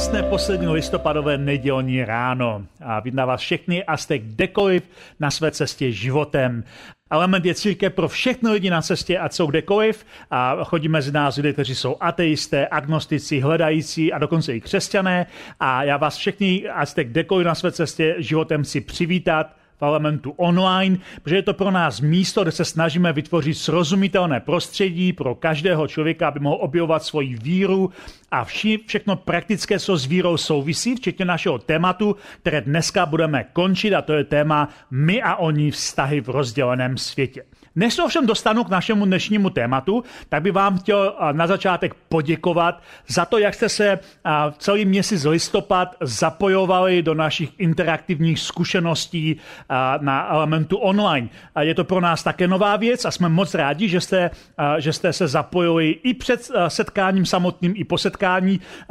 Krásné poslední listopadové nedělní ráno a vítám vás všechny a jste kdekoliv na své cestě životem. Element je církev pro všechny lidi na cestě, a jsou kdekoliv. A chodí mezi nás lidé, kteří jsou ateisté, agnostici, hledající a dokonce i křesťané. A já vás všechny, a jste kdekoliv na své cestě životem, si přivítat parlamentu online, protože je to pro nás místo, kde se snažíme vytvořit srozumitelné prostředí pro každého člověka, aby mohl objevovat svoji víru a vši, všechno praktické, co s vírou souvisí, včetně našeho tématu, které dneska budeme končit a to je téma my a oni vztahy v rozděleném světě. Než se ovšem dostanu k našemu dnešnímu tématu, tak bych vám chtěl na začátek poděkovat za to, jak jste se celý měsíc listopad zapojovali do našich interaktivních zkušeností na Elementu online. Je to pro nás také nová věc a jsme moc rádi, že jste, že jste se zapojili i před setkáním samotným, i po setkání.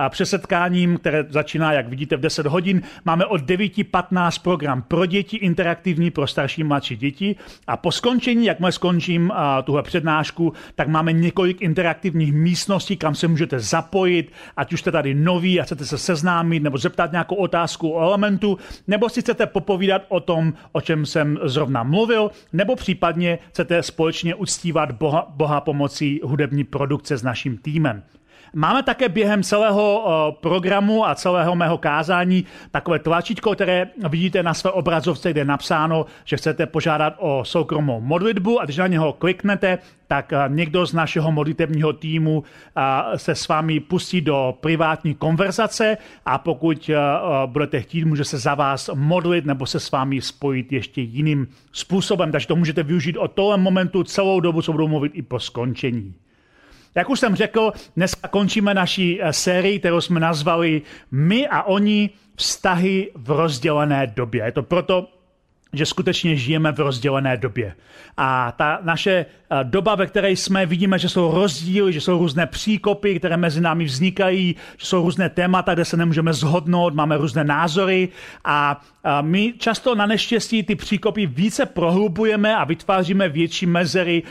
Před setkáním, které začíná, jak vidíte, v 10 hodin, máme od 9.15 program pro děti, interaktivní pro starší mladší děti a po skončení, jak jakmile skončím tuhle přednášku, tak máme několik interaktivních místností, kam se můžete zapojit, ať už jste tady noví a chcete se seznámit nebo zeptat nějakou otázku o elementu, nebo si chcete popovídat o tom, o čem jsem zrovna mluvil, nebo případně chcete společně uctívat Boha, Boha pomocí hudební produkce s naším týmem. Máme také během celého programu a celého mého kázání takové tlačítko, které vidíte na své obrazovce, kde je napsáno, že chcete požádat o soukromou modlitbu a když na něho kliknete, tak někdo z našeho modlitebního týmu se s vámi pustí do privátní konverzace a pokud budete chtít, může se za vás modlit nebo se s vámi spojit ještě jiným způsobem. Takže to můžete využít od toho momentu celou dobu, co budou mluvit i po skončení. Jak už jsem řekl, dnes končíme naší eh, sérii, kterou jsme nazvali My a oni vztahy v rozdělené době. Je to proto, že skutečně žijeme v rozdělené době. A ta naše eh, doba, ve které jsme, vidíme, že jsou rozdíly, že jsou různé příkopy, které mezi námi vznikají, že jsou různé témata, kde se nemůžeme zhodnout, máme různé názory a my často na neštěstí ty příkopy více prohlubujeme a vytváříme větší mezery,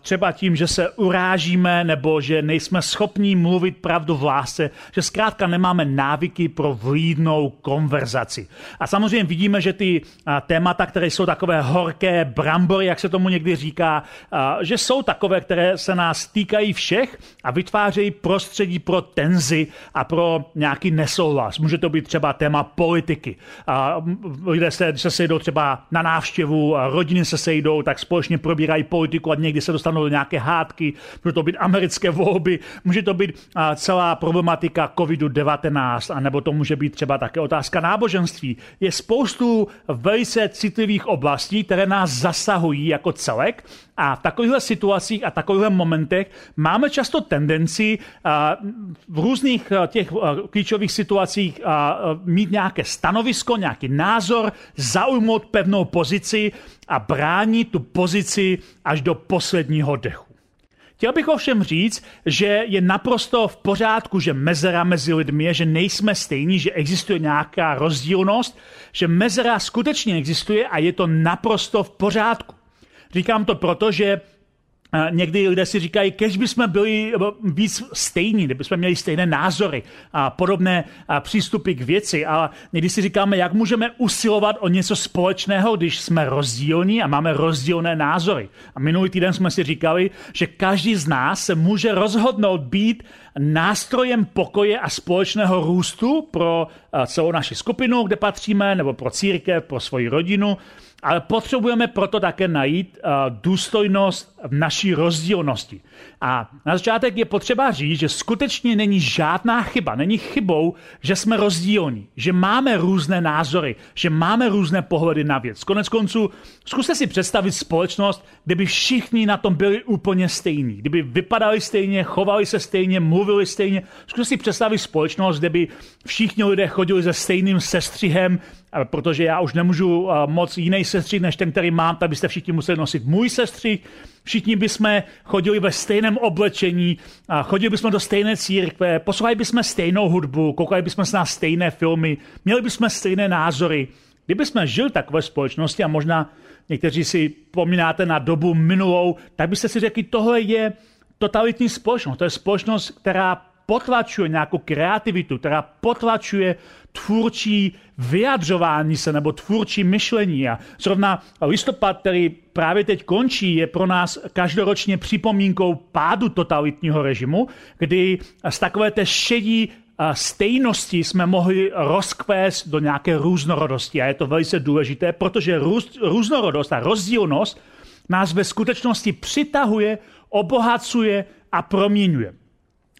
třeba tím, že se urážíme nebo že nejsme schopní mluvit pravdu v lásce, že zkrátka nemáme návyky pro vlídnou konverzaci. A samozřejmě vidíme, že ty témata, které jsou takové horké brambory, jak se tomu někdy říká, že jsou takové, které se nás týkají všech a vytvářejí prostředí pro tenzi a pro nějaký nesouhlas. Může to být třeba téma politiky lidé se, se sejdou třeba na návštěvu, rodiny se sejdou, tak společně probírají politiku a někdy se dostanou do nějaké hádky. Může to být americké volby, může to být celá problematika COVID-19, anebo to může být třeba také otázka náboženství. Je spoustu velice citlivých oblastí, které nás zasahují jako celek a v takovýchhle situacích a takovýchhle momentech máme často tendenci v různých těch klíčových situacích mít nějaké stanovisko, nějaký názor, zaujmout pevnou pozici a bránit tu pozici až do posledního dechu. Chtěl bych ovšem říct, že je naprosto v pořádku, že mezera mezi lidmi je, že nejsme stejní, že existuje nějaká rozdílnost, že mezera skutečně existuje a je to naprosto v pořádku. Říkám to proto, že Někdy lidé si říkají, kež bychom byli víc stejní, kdyby jsme měli stejné názory a podobné přístupy k věci. A někdy si říkáme, jak můžeme usilovat o něco společného, když jsme rozdílní a máme rozdílné názory. A minulý týden jsme si říkali, že každý z nás se může rozhodnout být nástrojem pokoje a společného růstu pro celou naši skupinu, kde patříme, nebo pro církev, pro svoji rodinu ale potřebujeme proto také najít uh, důstojnost v naší rozdílnosti. A na začátek je potřeba říct, že skutečně není žádná chyba, není chybou, že jsme rozdílní, že máme různé názory, že máme různé pohledy na věc. Konec konců, zkuste si představit společnost, kde by všichni na tom byli úplně stejní, kdyby vypadali stejně, chovali se stejně, mluvili stejně. Zkuste si představit společnost, kde by všichni lidé chodili se stejným sestřihem, protože já už nemůžu moc jiný sestřih než ten, který mám, tak byste všichni museli nosit můj sestřih. Všichni bychom chodili ve stejném oblečení, chodili bychom do stejné církve, poslouchali bychom stejnou hudbu, koukali bychom se na stejné filmy, měli bychom stejné názory. Kdyby jsme žili takové společnosti a možná někteří si pomínáte na dobu minulou, tak byste si řekli, tohle je totalitní společnost. To je společnost, která potlačuje nějakou kreativitu, která potlačuje tvůrčí vyjadřování se nebo tvůrčí myšlení. A zrovna listopad, který právě teď končí, je pro nás každoročně připomínkou pádu totalitního režimu, kdy z takové té šedí stejnosti jsme mohli rozkvést do nějaké různorodosti. A je to velice důležité, protože růz, různorodost a rozdílnost nás ve skutečnosti přitahuje, obohacuje a proměňuje.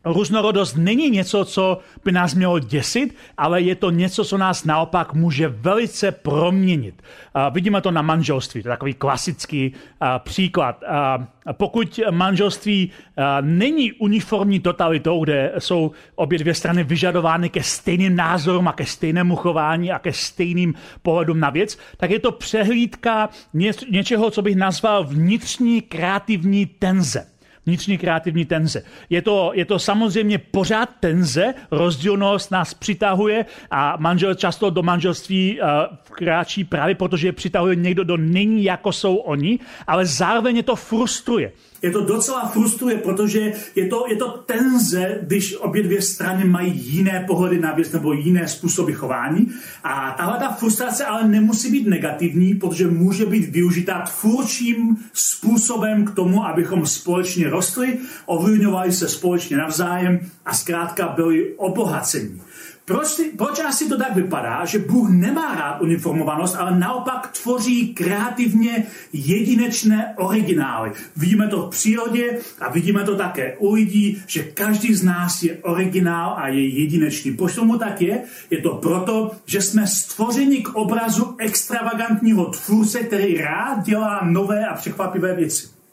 Různorodost není něco, co by nás mělo děsit, ale je to něco, co nás naopak může velice proměnit. Vidíme to na manželství, to je takový klasický příklad. Pokud manželství není uniformní totalitou, kde jsou obě dvě strany vyžadovány ke stejným názorům a ke stejnému chování a ke stejným pohledům na věc, tak je to přehlídka něčeho, co bych nazval vnitřní kreativní tenze vnitřní kreativní tenze. Je to, je to samozřejmě pořád tenze, rozdílnost nás přitahuje a manžel často do manželství uh, kráčí právě protože je přitahuje někdo, kdo není jako jsou oni, ale zároveň je to frustruje je to docela frustruje, protože je to, je to tenze, když obě dvě strany mají jiné pohledy na věc nebo jiné způsoby chování. A tahle ta frustrace ale nemusí být negativní, protože může být využitá tvůrčím způsobem k tomu, abychom společně rostli, ovlivňovali se společně navzájem a zkrátka byli obohacení. Proč, proč asi to tak vypadá, že Bůh nemá rád uniformovanost, ale naopak tvoří kreativně jedinečné originály. Vidíme to v přírodě a vidíme to také u lidí, že každý z nás je originál a je jedinečný. Proč tomu tak je? Je to proto, že jsme stvořeni k obrazu extravagantního tvůrce, který rád dělá nové a překvapivé věci.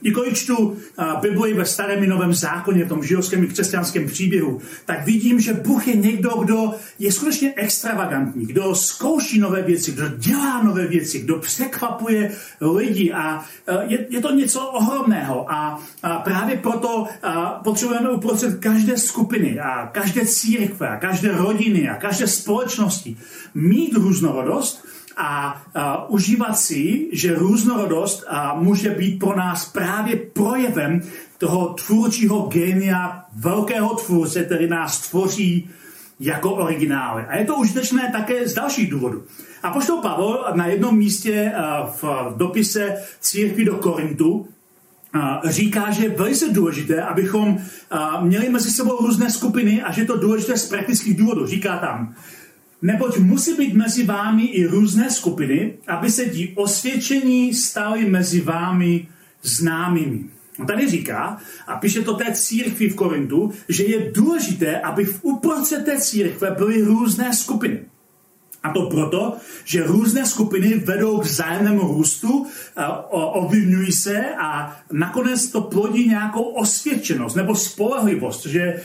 Když čtu Bibli ve starém i novém zákoně, v tom židovském i křesťanském příběhu, tak vidím, že Bůh je někdo, kdo je skutečně extravagantní, kdo zkouší nové věci, kdo dělá nové věci, kdo překvapuje lidi. A je, je to něco ohromného. A, a právě proto a potřebujeme uprostřed každé skupiny a každé církve a každé rodiny a každé společnosti mít různorodost, a, a užívat si, že různorodost a, může být pro nás právě projevem toho tvůrčího genia, velkého tvůrce, který nás tvoří jako originály. A je to užitečné také z dalších důvodů. A poštol Pavel na jednom místě v dopise církvi do Korintu říká, že je velice důležité, abychom měli mezi sebou různé skupiny a že je to důležité z praktických důvodů. Říká tam, Neboť musí být mezi vámi i různé skupiny, aby se ti osvědčení stali mezi vámi známými. On tady říká, a píše to té církvi v Korintu, že je důležité, aby v uprostřed té církve byly různé skupiny. A to proto, že různé skupiny vedou k vzájemnému růstu, ovlivňují se a nakonec to plodí nějakou osvědčenost nebo spolehlivost, že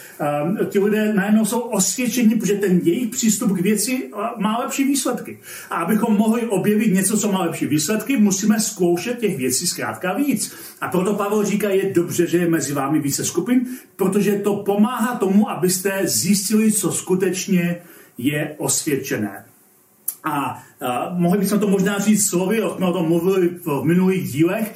ti lidé najednou jsou osvědčení, protože ten jejich přístup k věci má lepší výsledky. A abychom mohli objevit něco, co má lepší výsledky, musíme zkoušet těch věcí zkrátka víc. A proto Pavel říká, je dobře, že je mezi vámi více skupin, protože to pomáhá tomu, abyste zjistili, co skutečně je osvědčené. A uh, mohli bychom to možná říct slovy, jsme o tom mluvili v minulých dílech,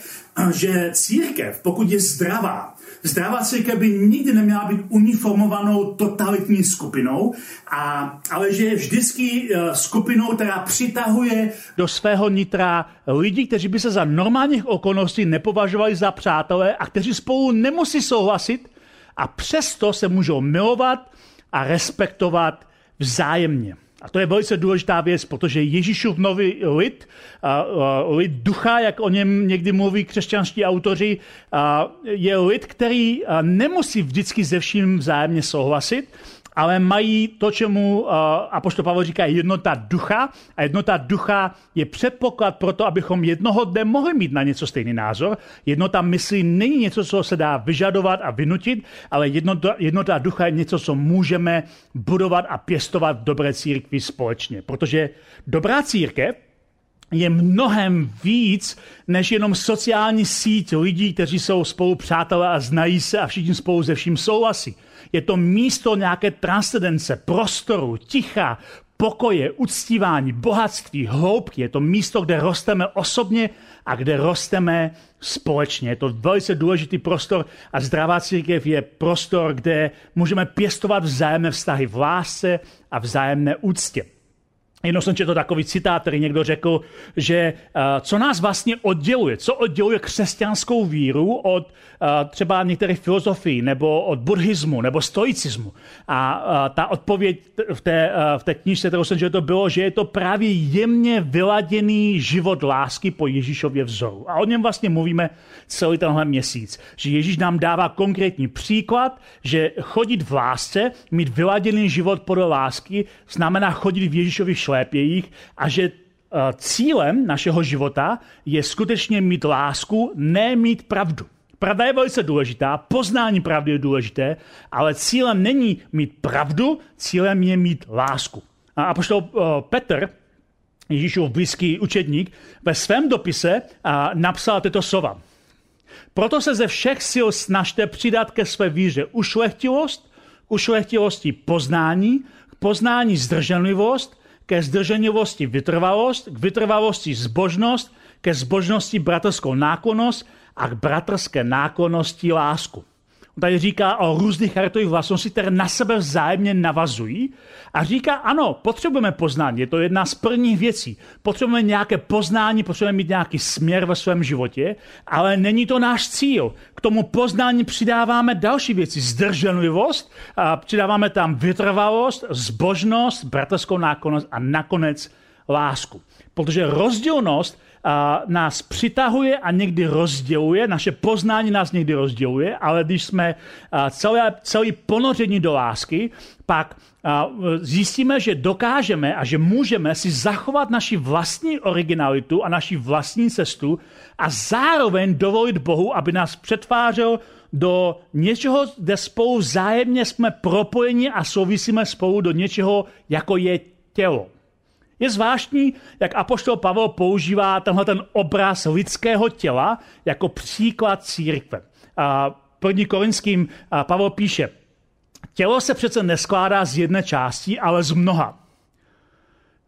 že církev, pokud je zdravá, zdravá církev by nikdy neměla být uniformovanou totalitní skupinou, a, ale že je vždycky uh, skupinou, která přitahuje do svého nitra lidi, kteří by se za normálních okolností nepovažovali za přátelé a kteří spolu nemusí souhlasit a přesto se můžou milovat a respektovat vzájemně. A to je velice důležitá věc, protože Ježíšův nový lid, lid ducha, jak o něm někdy mluví křesťanští autoři, je lid, který nemusí vždycky ze vším vzájemně souhlasit, ale mají to, čemu uh, Apoštol Pavel říká jednota ducha a jednota ducha je předpoklad pro to, abychom jednoho dne mohli mít na něco stejný názor. Jednota myslí není něco, co se dá vyžadovat a vynutit, ale jednota, jednota ducha je něco, co můžeme budovat a pěstovat v dobré církvi společně. Protože dobrá církev je mnohem víc než jenom sociální síť lidí, kteří jsou spolu přátelé a znají se a všichni spolu se vším souhlasí. Je to místo nějaké transcendence, prostoru, ticha, pokoje, uctívání, bohatství, hloubky. Je to místo, kde rosteme osobně a kde rosteme společně. Je to velice důležitý prostor a zdravá církev je prostor, kde můžeme pěstovat vzájemné vztahy v lásce a vzájemné úctě. Jenom jsem četl takový citát, který někdo řekl, že uh, co nás vlastně odděluje, co odděluje křesťanskou víru od uh, třeba některých filozofií, nebo od buddhismu, nebo stoicismu. A uh, ta odpověď v té, v té knižce, kterou jsem četl, bylo, že je to právě jemně vyladěný život lásky po Ježíšově vzoru. A o něm vlastně mluvíme celý tenhle měsíc. Že Ježíš nám dává konkrétní příklad, že chodit v lásce, mít vyladěný život podle lásky, znamená chodit v Ježíšových šlépějích a že eh, cílem našeho života je skutečně mít lásku, ne mít pravdu. Pravda je velice důležitá, poznání pravdy je důležité, ale cílem není mít pravdu, cílem je mít lásku. A apoštol uh, Petr, Ježíšův blízký učedník, ve svém dopise uh, napsal tyto slova. Proto se ze všech sil snažte přidat ke své víře ušlechtilost, ušlechtilosti poznání, k poznání zdrženlivost, ke zdrženlivosti vytrvalost, k vytrvalosti zbožnost, ke zbožnosti bratrskou náklonost a k bratrské náklonosti lásku. Tady říká o různých charakterových vlastností, které na sebe vzájemně navazují a říká, ano, potřebujeme poznání, je to jedna z prvních věcí. Potřebujeme nějaké poznání, potřebujeme mít nějaký směr ve svém životě, ale není to náš cíl. K tomu poznání přidáváme další věci, zdrženlivost, a přidáváme tam vytrvalost, zbožnost, bratrskou nákonnost a nakonec lásku. Protože rozdílnost nás přitahuje a někdy rozděluje, naše poznání nás někdy rozděluje, ale když jsme celé, celý ponoření do lásky, pak zjistíme, že dokážeme a že můžeme si zachovat naši vlastní originalitu a naši vlastní cestu a zároveň dovolit Bohu, aby nás přetvářel do něčeho, kde spolu vzájemně jsme propojeni a souvisíme spolu do něčeho, jako je tělo. Je zvláštní, jak apoštol Pavel používá tenhle ten obraz lidského těla jako příklad církve. A první korinským Pavel píše, tělo se přece neskládá z jedné části, ale z mnoha.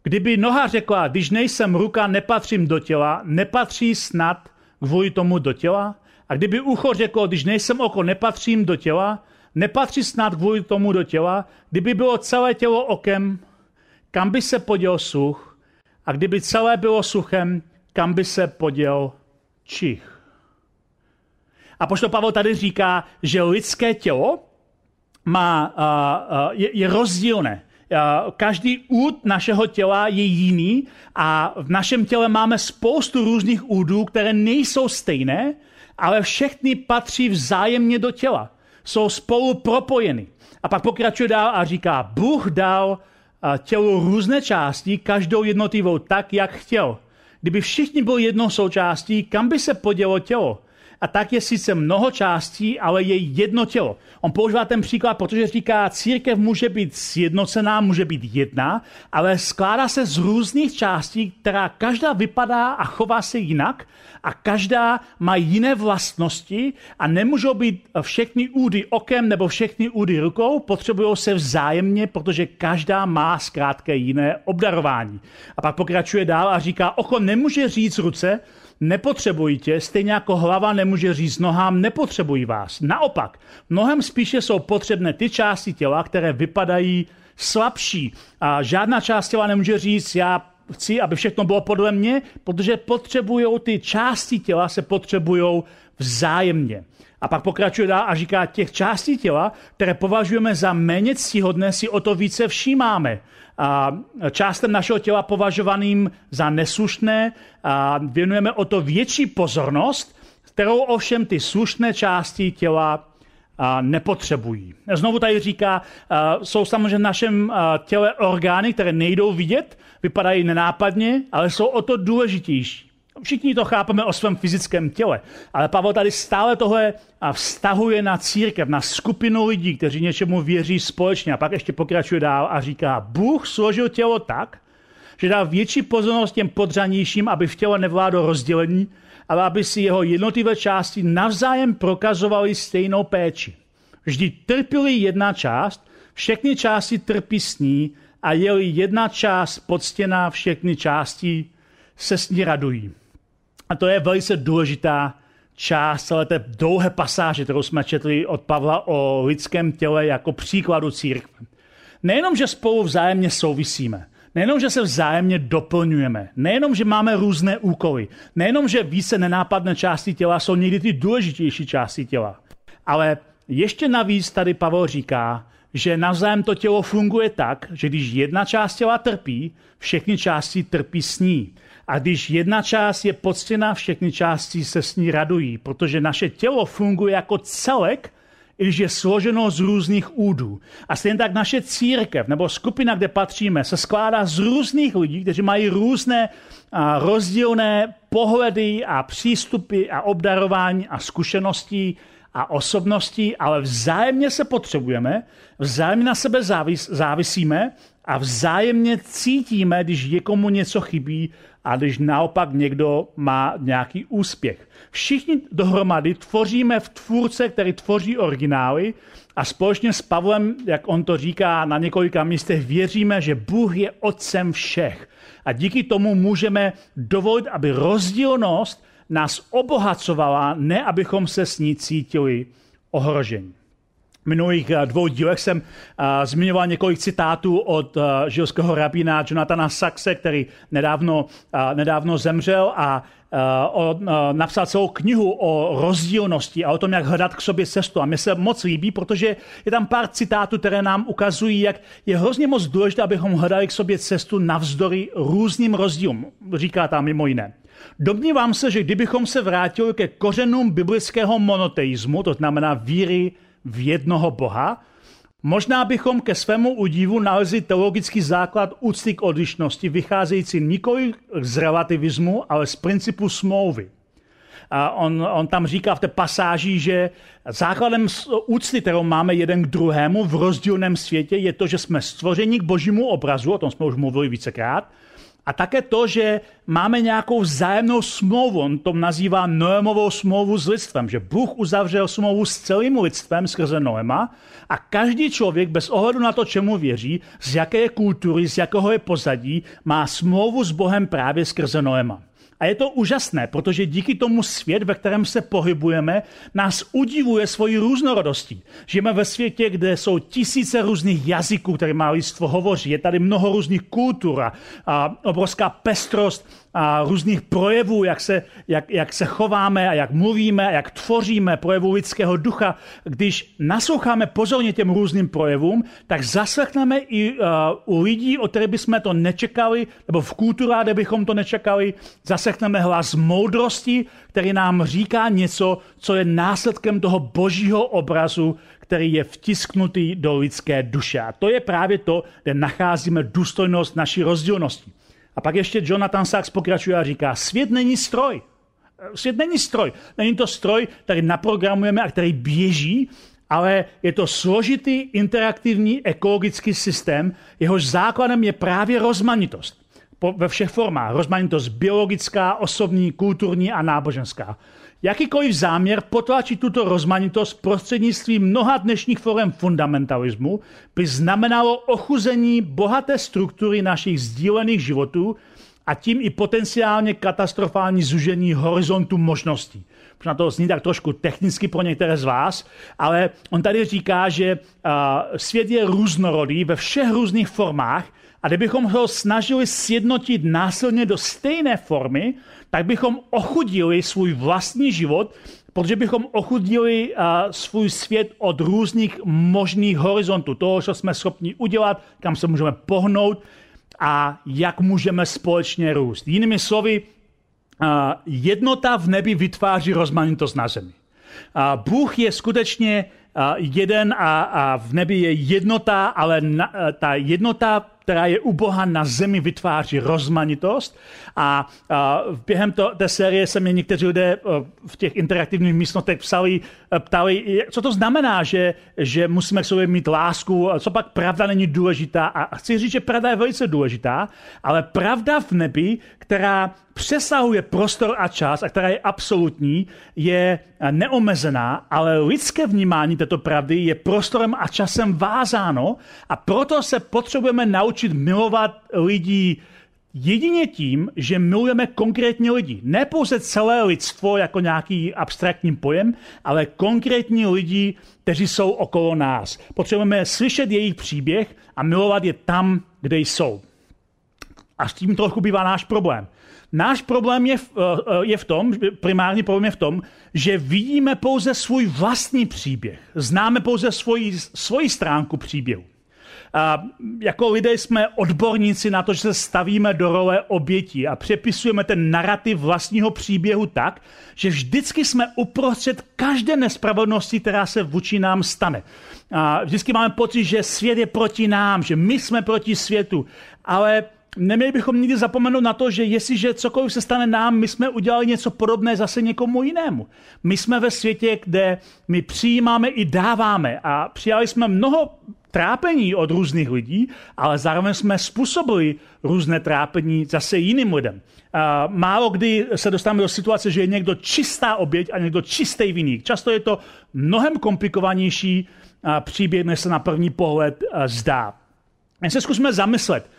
Kdyby noha řekla, když nejsem ruka, nepatřím do těla, nepatří snad kvůli tomu do těla? A kdyby ucho řeklo, když nejsem oko, nepatřím do těla, nepatří snad kvůli tomu do těla? Kdyby bylo celé tělo okem, kam by se poděl such a kdyby celé bylo suchem, kam by se poděl čich. A pošto Pavel tady říká, že lidské tělo má, uh, uh, je, je rozdílné. Každý úd našeho těla je jiný a v našem těle máme spoustu různých údů, které nejsou stejné, ale všechny patří vzájemně do těla. Jsou spolu propojeny. A pak pokračuje dál a říká, Bůh dal tělo různé části, každou jednotlivou tak, jak chtěl. Kdyby všichni byli jednou součástí, kam by se podělo tělo? A tak je sice mnoho částí, ale je jedno tělo. On používá ten příklad, protože říká, církev může být sjednocená, může být jedna, ale skládá se z různých částí, která každá vypadá a chová se jinak a každá má jiné vlastnosti a nemůžou být všechny údy okem nebo všechny údy rukou, potřebují se vzájemně, protože každá má zkrátka jiné obdarování. A pak pokračuje dál a říká, oko nemůže říct ruce, nepotřebují tě, stejně jako hlava nemůže říct nohám, nepotřebují vás. Naopak, mnohem spíše jsou potřebné ty části těla, které vypadají slabší. A žádná část těla nemůže říct, já chci, aby všechno bylo podle mě, protože potřebují ty části těla se potřebují vzájemně. A pak pokračuje dál a říká, těch částí těla, které považujeme za méně ctihodné, si o to více všímáme. A částem našeho těla považovaným za neslušné a věnujeme o to větší pozornost, kterou ovšem ty slušné části těla nepotřebují. Znovu tady říká, jsou samozřejmě v našem těle orgány, které nejdou vidět, vypadají nenápadně, ale jsou o to důležitější. Všichni to chápeme o svém fyzickém těle, ale Pavel tady stále tohle vztahuje na církev, na skupinu lidí, kteří něčemu věří společně. A pak ještě pokračuje dál a říká, Bůh složil tělo tak, že dal větší pozornost těm podřanějším, aby v těle nevládlo rozdělení, ale aby si jeho jednotlivé části navzájem prokazovaly stejnou péči. Vždy trpěli jedna část, všechny části trpí s ní a je jedna část podstěná, všechny části se s ní radují. A to je velice důležitá část celé té dlouhé pasáže, kterou jsme četli od Pavla o lidském těle jako příkladu církve. Nejenom, že spolu vzájemně souvisíme, nejenom, že se vzájemně doplňujeme, nejenom, že máme různé úkoly, nejenom, že více nenápadné části těla jsou někdy ty důležitější části těla, ale ještě navíc tady Pavel říká, že navzájem to tělo funguje tak, že když jedna část těla trpí, všechny části trpí s ní. A když jedna část je poctěna, všechny části se s ní radují, protože naše tělo funguje jako celek, i když je složeno z různých údů. A stejně tak naše církev nebo skupina, kde patříme, se skládá z různých lidí, kteří mají různé a, rozdílné pohledy a přístupy a obdarování a zkušenosti a osobností, ale vzájemně se potřebujeme, vzájemně na sebe závis, závisíme a vzájemně cítíme, když někomu něco chybí a když naopak někdo má nějaký úspěch. Všichni dohromady tvoříme v tvůrce, který tvoří originály a společně s Pavlem, jak on to říká na několika místech, věříme, že Bůh je otcem všech. A díky tomu můžeme dovolit, aby rozdílnost nás obohacovala, ne abychom se s ní cítili ohrožení minulých eh, dvou dílech jsem uh, zmiňoval několik citátů od uh, žilského rabína Jonathana Saxe, který nedávno, nedávno zemřel a uh, napsal celou knihu o rozdílnosti a o tom, jak hledat k sobě cestu. A mně se moc líbí, protože je tam pár citátů, které nám ukazují, jak je hrozně moc důležité, abychom hledali k sobě cestu navzdory různým rozdílům. Říká tam mimo jiné. Domnívám se, že kdybychom se vrátili ke kořenům biblického monoteismu, to znamená víry v jednoho Boha, možná bychom ke svému udivu nalezli teologický základ úcty k odlišnosti, vycházející nikoli z relativismu, ale z principu smlouvy. A on, on tam říká v té pasáži, že základem úcty, kterou máme jeden k druhému v rozdílném světě, je to, že jsme stvořeni k božímu obrazu, o tom jsme už mluvili vícekrát, a také to, že máme nějakou vzájemnou smlouvu, on to nazývá Noemovou smlouvu s lidstvem, že Bůh uzavřel smlouvu s celým lidstvem skrze Noema a každý člověk bez ohledu na to, čemu věří, z jaké je kultury, z jakého je pozadí, má smlouvu s Bohem právě skrze Noema. A je to úžasné, protože díky tomu svět, ve kterém se pohybujeme, nás udivuje svojí různorodostí. Žijeme ve světě, kde jsou tisíce různých jazyků, které má lidstvo hovoří. Je tady mnoho různých kultur a obrovská pestrost a různých projevů, jak se, jak, jak se chováme a jak mluvíme a jak tvoříme projevu lidského ducha. Když nasloucháme pozorně těm různým projevům, tak zaslechneme i uh, u lidí, o kterých bychom to nečekali, nebo v kulturách, kde bychom to nečekali, zaslechneme hlas moudrosti, který nám říká něco, co je následkem toho božího obrazu, který je vtisknutý do lidské duše. A to je právě to, kde nacházíme důstojnost naší rozdílnosti. A pak ještě Jonathan Sachs pokračuje a říká, svět není stroj. Svět není stroj. Není to stroj, který naprogramujeme a který běží, ale je to složitý interaktivní ekologický systém, jehož základem je právě rozmanitost. Po, ve všech formách. Rozmanitost biologická, osobní, kulturní a náboženská. Jakýkoliv záměr potlačit tuto rozmanitost prostřednictvím mnoha dnešních forem fundamentalismu by znamenalo ochuzení bohaté struktury našich sdílených životů a tím i potenciálně katastrofální zužení horizontu možností. Možná to zní tak trošku technicky pro některé z vás, ale on tady říká, že svět je různorodý ve všech různých formách a kdybychom ho snažili sjednotit násilně do stejné formy, tak bychom ochudili svůj vlastní život, protože bychom ochudili uh, svůj svět od různých možných horizontů, toho, co jsme schopni udělat, kam se můžeme pohnout a jak můžeme společně růst. Jinými slovy, uh, jednota v nebi vytváří rozmanitost na zemi. Uh, Bůh je skutečně jeden a, v nebi je jednota, ale ta jednota která je u Boha na zemi, vytváří rozmanitost. A, a během to, té série se mě někteří lidé e, v těch interaktivních místnostech psali, e, ptali, co to znamená, že, že musíme k sobě mít lásku, co pak pravda není důležitá. A chci říct, že pravda je velice důležitá, ale pravda v nebi, která přesahuje prostor a čas a která je absolutní, je neomezená, ale lidské vnímání této pravdy je prostorem a časem vázáno a proto se potřebujeme naučit milovat lidi jedině tím, že milujeme konkrétně lidi. Ne pouze celé lidstvo jako nějaký abstraktní pojem, ale konkrétní lidi, kteří jsou okolo nás. Potřebujeme slyšet jejich příběh a milovat je tam, kde jsou. A s tím trochu bývá náš problém. Náš problém je v, eh, je v tom, primární problém je v tom, že vidíme pouze svůj vlastní příběh. Známe pouze svoji, svoji stránku příběhu. A jako lidé jsme odborníci na to, že se stavíme do role obětí a přepisujeme ten narrativ vlastního příběhu tak, že vždycky jsme uprostřed každé nespravedlnosti, která se vůči nám stane. A vždycky máme pocit, že svět je proti nám, že my jsme proti světu. Ale neměli bychom nikdy zapomenout na to, že jestliže cokoliv se stane nám, my jsme udělali něco podobné zase někomu jinému. My jsme ve světě, kde my přijímáme i dáváme a přijali jsme mnoho trápení od různých lidí, ale zároveň jsme způsobili různé trápení zase jiným lidem. Málo kdy se dostáváme do situace, že je někdo čistá oběť a někdo čistý viník. Často je to mnohem komplikovanější příběh, než se na první pohled zdá. Jen se zkusme zamyslet,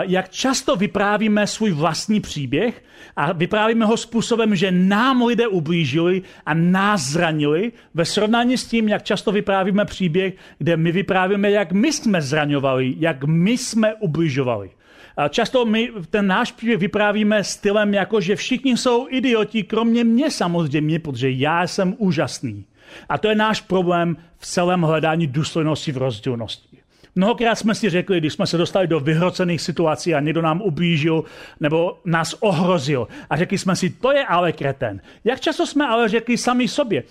jak často vyprávíme svůj vlastní příběh a vyprávíme ho způsobem, že nám lidé ublížili a nás zranili, ve srovnání s tím, jak často vyprávíme příběh, kde my vyprávíme, jak my jsme zraňovali, jak my jsme ubližovali. Často my ten náš příběh vyprávíme stylem, jako že všichni jsou idioti, kromě mě samozřejmě, protože já jsem úžasný. A to je náš problém v celém hledání důstojnosti v rozdílnosti. Mnohokrát jsme si řekli, když jsme se dostali do vyhrocených situací a někdo nám ublížil nebo nás ohrozil a řekli jsme si, to je ale kreten. Jak často jsme ale řekli sami sobě,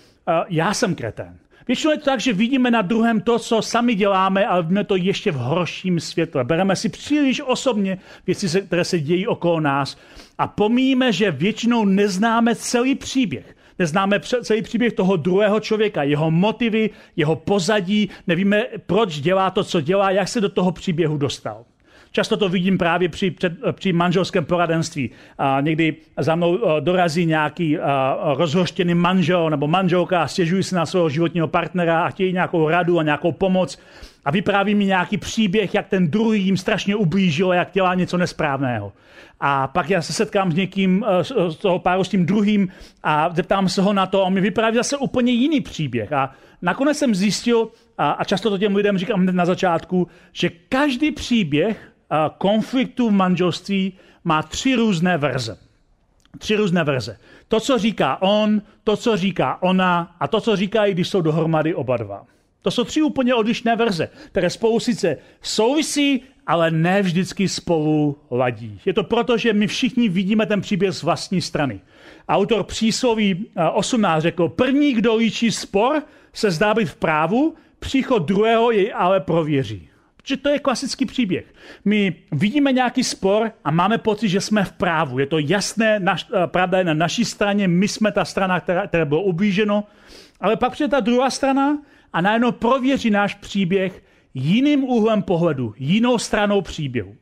já jsem kreten. Většinou je to tak, že vidíme na druhém to, co sami děláme, ale vidíme to ještě v horším světle. Bereme si příliš osobně věci, které se dějí okolo nás a pomíme, že většinou neznáme celý příběh. Neznáme celý příběh toho druhého člověka, jeho motivy, jeho pozadí, nevíme, proč dělá to, co dělá, jak se do toho příběhu dostal. Často to vidím právě při, před, při manželském poradenství. A někdy za mnou dorazí nějaký rozhoštěný manžel nebo manželka a stěžují se na svého životního partnera a chtějí nějakou radu a nějakou pomoc a vypráví mi nějaký příběh, jak ten druhý jim strašně ublížil, jak dělá něco nesprávného. A pak já se setkám s někým eh, z toho páru s tím druhým a zeptám se ho na to a on mi vypráví zase úplně jiný příběh. A nakonec jsem zjistil, a, často to těm lidem říkám na začátku, že každý příběh eh, konfliktu v manželství má tři různé verze. Tři různé verze. To, co říká on, to, co říká ona a to, co říká, když jsou dohromady oba dva. To jsou tři úplně odlišné verze, které spolu sice souvisí, ale ne vždycky spolu ladí. Je to proto, že my všichni vidíme ten příběh z vlastní strany. Autor přísloví 18 řekl, první, kdo líčí spor, se zdá být v právu, příchod druhého jej ale prověří. Protože to je klasický příběh. My vidíme nějaký spor a máme pocit, že jsme v právu. Je to jasné, naš, pravda je na naší straně, my jsme ta strana, která, která bylo ublíženo, ale pak přijde ta druhá strana a najednou prověří náš příběh jiným úhlem pohledu, jinou stranou příběhu.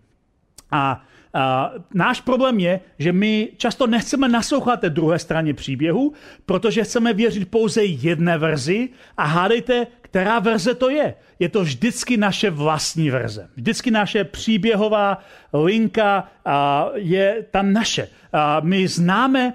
A a náš problém je, že my často nechceme naslouchat té druhé straně příběhu, protože chceme věřit pouze jedné verzi a hádejte, která verze to je. Je to vždycky naše vlastní verze. Vždycky naše příběhová linka a, je ta naše. A my známe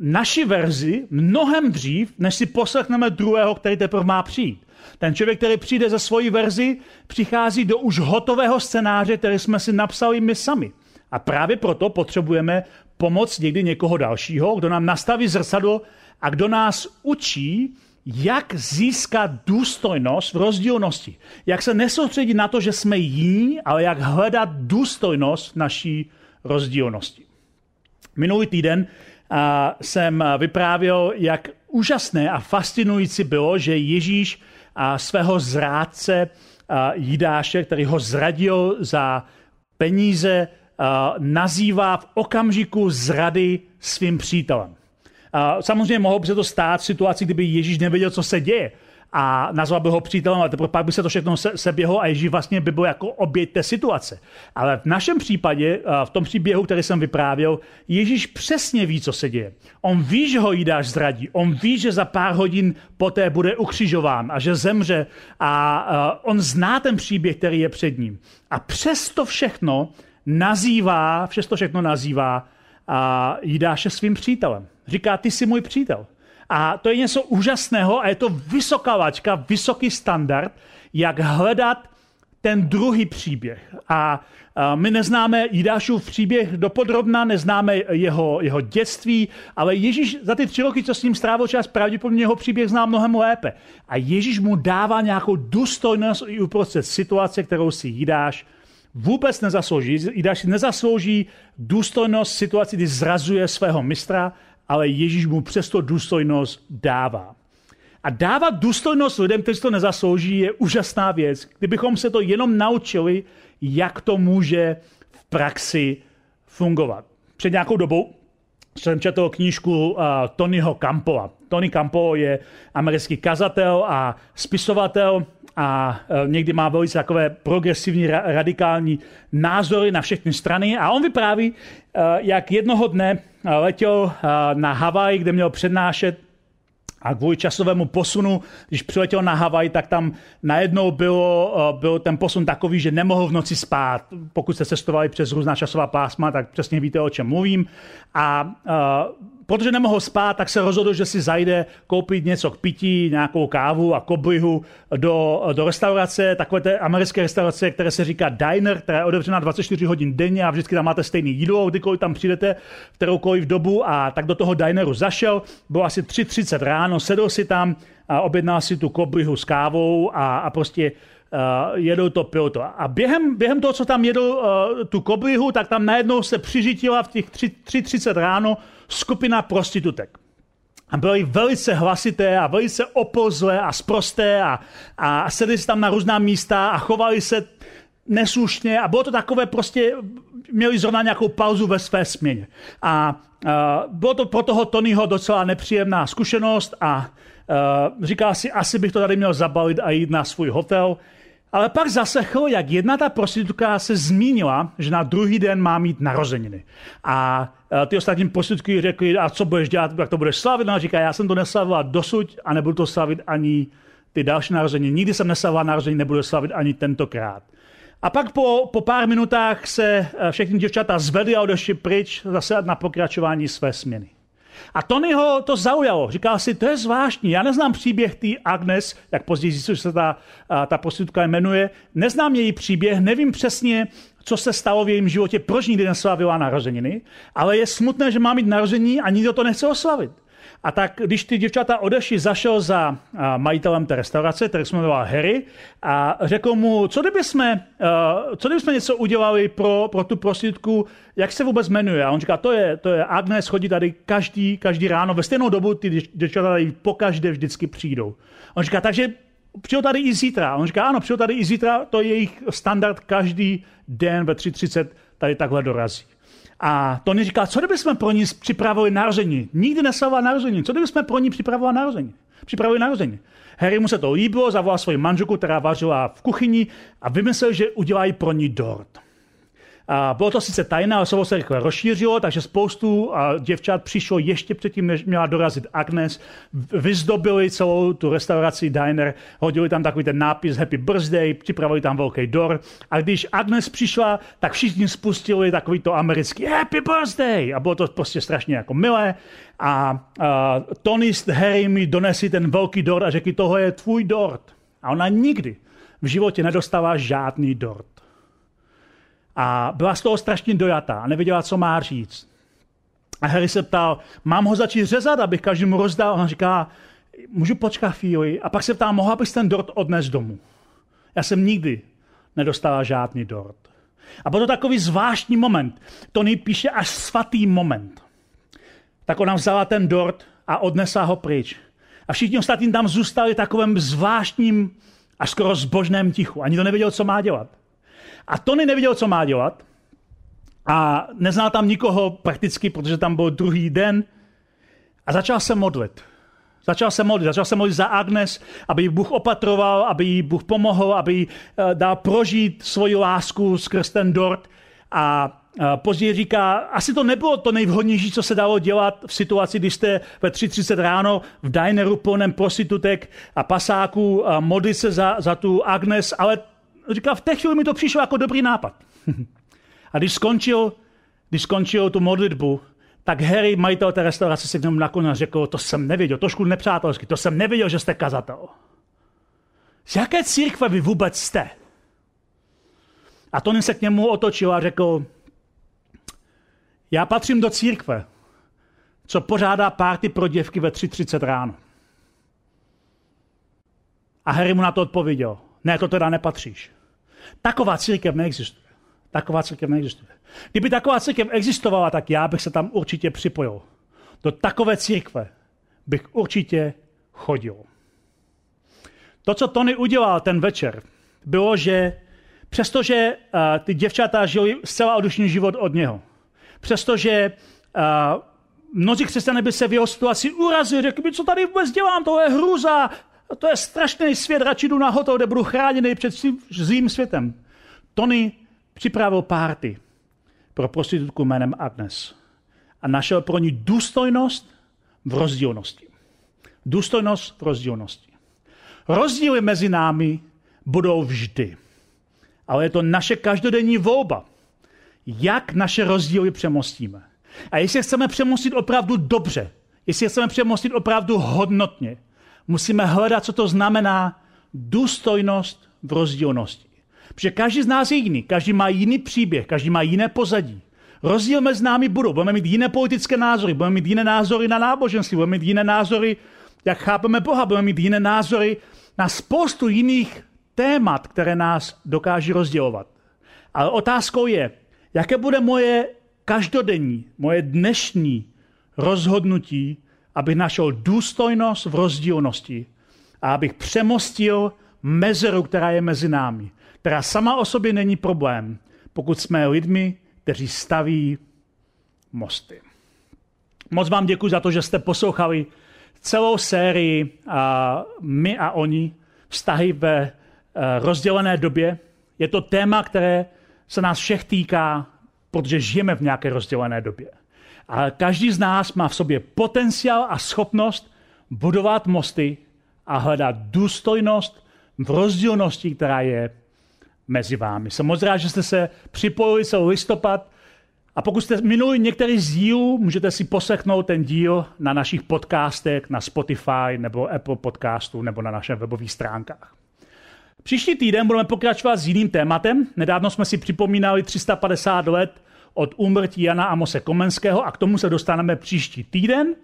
naši verzi mnohem dřív, než si poslechneme druhého, který teprve má přijít. Ten člověk, který přijde ze svojí verzi, přichází do už hotového scénáře, který jsme si napsali my sami. A právě proto potřebujeme pomoc někdy někoho dalšího, kdo nám nastaví zrcadlo a kdo nás učí, jak získat důstojnost v rozdílnosti. Jak se nesoustředit na to, že jsme jiní, ale jak hledat důstojnost naší rozdílnosti. Minulý týden jsem vyprávěl, jak úžasné a fascinující bylo, že Ježíš a svého zrádce Jidáše, který ho zradil za peníze, nazývá v okamžiku zrady svým přítelem. Samozřejmě mohlo by se to stát v situaci, kdyby Ježíš nevěděl, co se děje a nazval by ho přítelem, ale teprve pak by se to všechno se, seběhlo a Ježíš vlastně by byl jako oběť té situace. Ale v našem případě, v tom příběhu, který jsem vyprávěl, Ježíš přesně ví, co se děje. On ví, že ho Jidáš zradí. On ví, že za pár hodin poté bude ukřižován a že zemře a on zná ten příběh, který je před ním. A přesto všechno nazývá, přesto všechno nazývá a Jidáše svým přítelem. Říká, ty jsi můj přítel. A to je něco úžasného a je to vysoká laťka, vysoký standard, jak hledat ten druhý příběh. A my neznáme Jidášův příběh dopodrobna, neznáme jeho, jeho dětství, ale Ježíš za ty tři roky, co s ním strávil čas, pravděpodobně jeho příběh zná mnohem lépe. A Ježíš mu dává nějakou důstojnost i uprostřed situace, kterou si Jidáš vůbec nezaslouží. Jidáš si nezaslouží důstojnost situaci, kdy zrazuje svého mistra, ale Ježíš mu přesto důstojnost dává. A dávat důstojnost lidem, kteří to nezaslouží, je úžasná věc. Kdybychom se to jenom naučili, jak to může v praxi fungovat. Před nějakou dobou jsem četl knížku uh, Tonyho Campova. Tony Campo je americký kazatel a spisovatel a uh, někdy má velice takové progresivní, ra- radikální názory na všechny strany. A on vypráví, uh, jak jednoho dne letěl na Havaj, kde měl přednášet a kvůli časovému posunu, když přiletěl na Havaj, tak tam najednou bylo, byl ten posun takový, že nemohl v noci spát. Pokud jste cestovali přes různá časová pásma, tak přesně víte, o čem mluvím. A protože nemohl spát, tak se rozhodl, že si zajde koupit něco k pití, nějakou kávu a koblihu do, do restaurace, takové té americké restaurace, které se říká diner, která je otevřená 24 hodin denně a vždycky tam máte stejné jídlo, kdykoliv tam přijdete v kteroukoliv dobu a tak do toho dineru zašel, bylo asi 3.30 ráno, sedl si tam a objednal si tu koblihu s kávou a, a prostě uh, jedou to, pil to. A během, během toho, co tam jedl uh, tu koblihu, tak tam najednou se přiřítila v těch 3.30 ráno skupina prostitutek. A byly velice hlasité a velice opozlé a sprosté a, a sedli se tam na různá místa a chovali se neslušně a bylo to takové prostě, měli zrovna nějakou pauzu ve své směně. A, a bylo to pro toho Tonyho docela nepříjemná zkušenost a, a říkal si, asi bych to tady měl zabalit a jít na svůj hotel. Ale pak zaslechl, jak jedna ta prostitutka se zmínila, že na druhý den má mít narozeniny. A e, ty ostatní prostitutky řekli, a co budeš dělat, jak to budeš slavit? No a říká, já jsem to neslavila dosud a nebudu to slavit ani ty další narozeniny. Nikdy jsem neslavila narozeniny, nebudu slavit ani tentokrát. A pak po, po pár minutách se e, všechny děvčata zvedly a odešly pryč zase na pokračování své směny. A Tonyho to zaujalo. Říkal si, to je zvláštní. Já neznám příběh té Agnes, jak později zjistil, že se ta, ta prostitutka jmenuje. Neznám její příběh, nevím přesně, co se stalo v jejím životě, proč nikdy neslavila narozeniny, ale je smutné, že má mít narození a nikdo to nechce oslavit. A tak, když ty děvčata odešly, zašel za majitelem té restaurace, který jsme jmenoval Harry, a řekl mu, co kdyby jsme, co kdyby jsme něco udělali pro, pro tu prostitutku, jak se vůbec jmenuje. A on říká, to je, to je Agnes, chodí tady každý, každý ráno, ve stejnou dobu ty děvčata tady pokaždé vždycky přijdou. On říká, takže přijel tady i zítra. On říká, ano, přijel tady i zítra, to je jejich standard, každý den ve 3.30 tady takhle dorazí. A Tony říká, co kdyby jsme pro ní připravili narození? Nikdy neslavila narození. Co kdyby jsme pro ní připravili narození? Připravili narození. Harry mu se to líbilo, zavolal svoji manželku, která vařila v kuchyni a vymyslel, že udělají pro ní dort. A bylo to sice tajné, ale slovo se rychle rozšířilo, takže spoustu děvčat přišlo ještě předtím, než měla dorazit Agnes, vyzdobili celou tu restauraci diner, hodili tam takový ten nápis Happy Birthday, připravili tam velký dor. A když Agnes přišla, tak všichni spustili takový to americký Happy Birthday. A bylo to prostě strašně jako milé. A, a Tony s Harry mi donesli ten velký dort a řekli, tohle je tvůj dort. A ona nikdy v životě nedostává žádný dort. A byla z toho strašně dojatá a nevěděla, co má říct. A Harry se ptal, mám ho začít řezat, abych každému rozdal? Ona říká, můžu počkat chvíli. A pak se ptá, mohla bys ten dort odnes domů? Já jsem nikdy nedostala žádný dort. A byl to takový zvláštní moment. Tony píše až svatý moment. Tak ona vzala ten dort a odnesla ho pryč. A všichni ostatní tam zůstali takovým zvláštním, až skoro zbožném tichu. Ani to nevěděl, co má dělat. A Tony nevěděl, co má dělat. A neznal tam nikoho prakticky, protože tam byl druhý den. A začal se modlit. Začal se modlit, začal se modlit za Agnes, aby jí Bůh opatroval, aby jí Bůh pomohl, aby jí eh, dal prožít svoji lásku skrz ten dort. A později říká, asi to nebylo to nejvhodnější, co se dalo dělat v situaci, když jste ve 3.30 ráno v dineru plném prostitutek a pasáků modlit se za, za tu Agnes, ale říká, v té chvíli mi to přišlo jako dobrý nápad. a když skončil, když skončil tu modlitbu, tak Harry, majitel té restaurace, se k němu nakonec řekl, to jsem nevěděl, trošku nepřátelsky, to jsem nevěděl, že jste kazatel. Z jaké církve vy vůbec jste? A Tony se k němu otočil a řekl, já patřím do církve, co pořádá párty pro děvky ve 3.30 ráno. A Harry mu na to odpověděl, ne, to teda nepatříš. Taková církev neexistuje. Taková církev neexistuje. Kdyby taková církev existovala, tak já bych se tam určitě připojil. Do takové církve bych určitě chodil. To, co Tony udělal ten večer, bylo, že přestože uh, ty děvčata žili zcela odlišný život od něho, přestože uh, mnozí křesťané by se v jeho situaci urazili, řekli by, co tady vůbec dělám, to je hruza, to je strašný svět, radši jdu na hotel, kde budu chráněný před zlým světem. Tony připravil párty pro prostitutku jménem Agnes a našel pro ní důstojnost v rozdílnosti. Důstojnost v rozdílnosti. Rozdíly mezi námi budou vždy. Ale je to naše každodenní volba jak naše rozdíly přemostíme. A jestli chceme přemostit opravdu dobře, jestli chceme přemostit opravdu hodnotně, musíme hledat, co to znamená důstojnost v rozdílnosti. Protože každý z nás je jiný, každý má jiný příběh, každý má jiné pozadí. Rozdíl mezi námi budou. Budeme mít jiné politické názory, budeme mít jiné názory na náboženství, budeme mít jiné názory, jak chápeme Boha, budeme mít jiné názory na spoustu jiných témat, které nás dokáží rozdělovat. Ale otázkou je, Jaké bude moje každodenní, moje dnešní rozhodnutí, abych našel důstojnost v rozdílnosti a abych přemostil mezeru, která je mezi námi, která sama o sobě není problém, pokud jsme lidmi, kteří staví mosty. Moc vám děkuji za to, že jste poslouchali celou sérii a My a oni, vztahy ve eh, rozdělené době. Je to téma, které se nás všech týká, protože žijeme v nějaké rozdělené době. A každý z nás má v sobě potenciál a schopnost budovat mosty a hledat důstojnost v rozdílnosti, která je mezi vámi. Jsem moc rád, že jste se připojili celý listopad a pokud jste minuli některý z dílů, můžete si poslechnout ten díl na našich podcastech, na Spotify nebo Apple podcastu nebo na našich webových stránkách. Příští týden budeme pokračovat s jiným tématem. Nedávno jsme si připomínali 350 let od úmrtí Jana Amose Komenského a k tomu se dostaneme příští týden.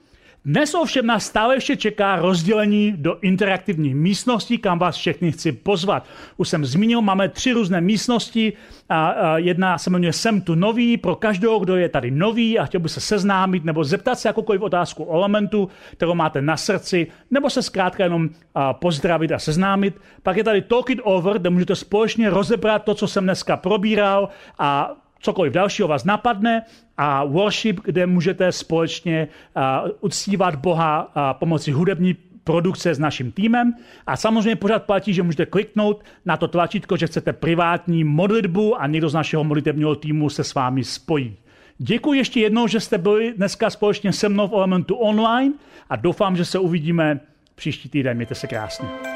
Dnes ovšem nás stále ještě čeká rozdělení do interaktivních místností, kam vás všechny chci pozvat. Už jsem zmínil, máme tři různé místnosti. A, jedna se jmenuje Jsem tu nový, pro každého, kdo je tady nový a chtěl by se seznámit nebo zeptat se jakoukoliv otázku o elementu, kterou máte na srdci, nebo se zkrátka jenom pozdravit a seznámit. Pak je tady Talk It Over, kde můžete společně rozebrat to, co jsem dneska probíral a cokoliv dalšího vás napadne a worship, kde můžete společně uctívat Boha pomocí hudební produkce s naším týmem a samozřejmě pořád platí, že můžete kliknout na to tlačítko, že chcete privátní modlitbu a někdo z našeho modlitebního týmu se s vámi spojí. Děkuji ještě jednou, že jste byli dneska společně se mnou v Elementu online a doufám, že se uvidíme příští týden. Mějte se krásně.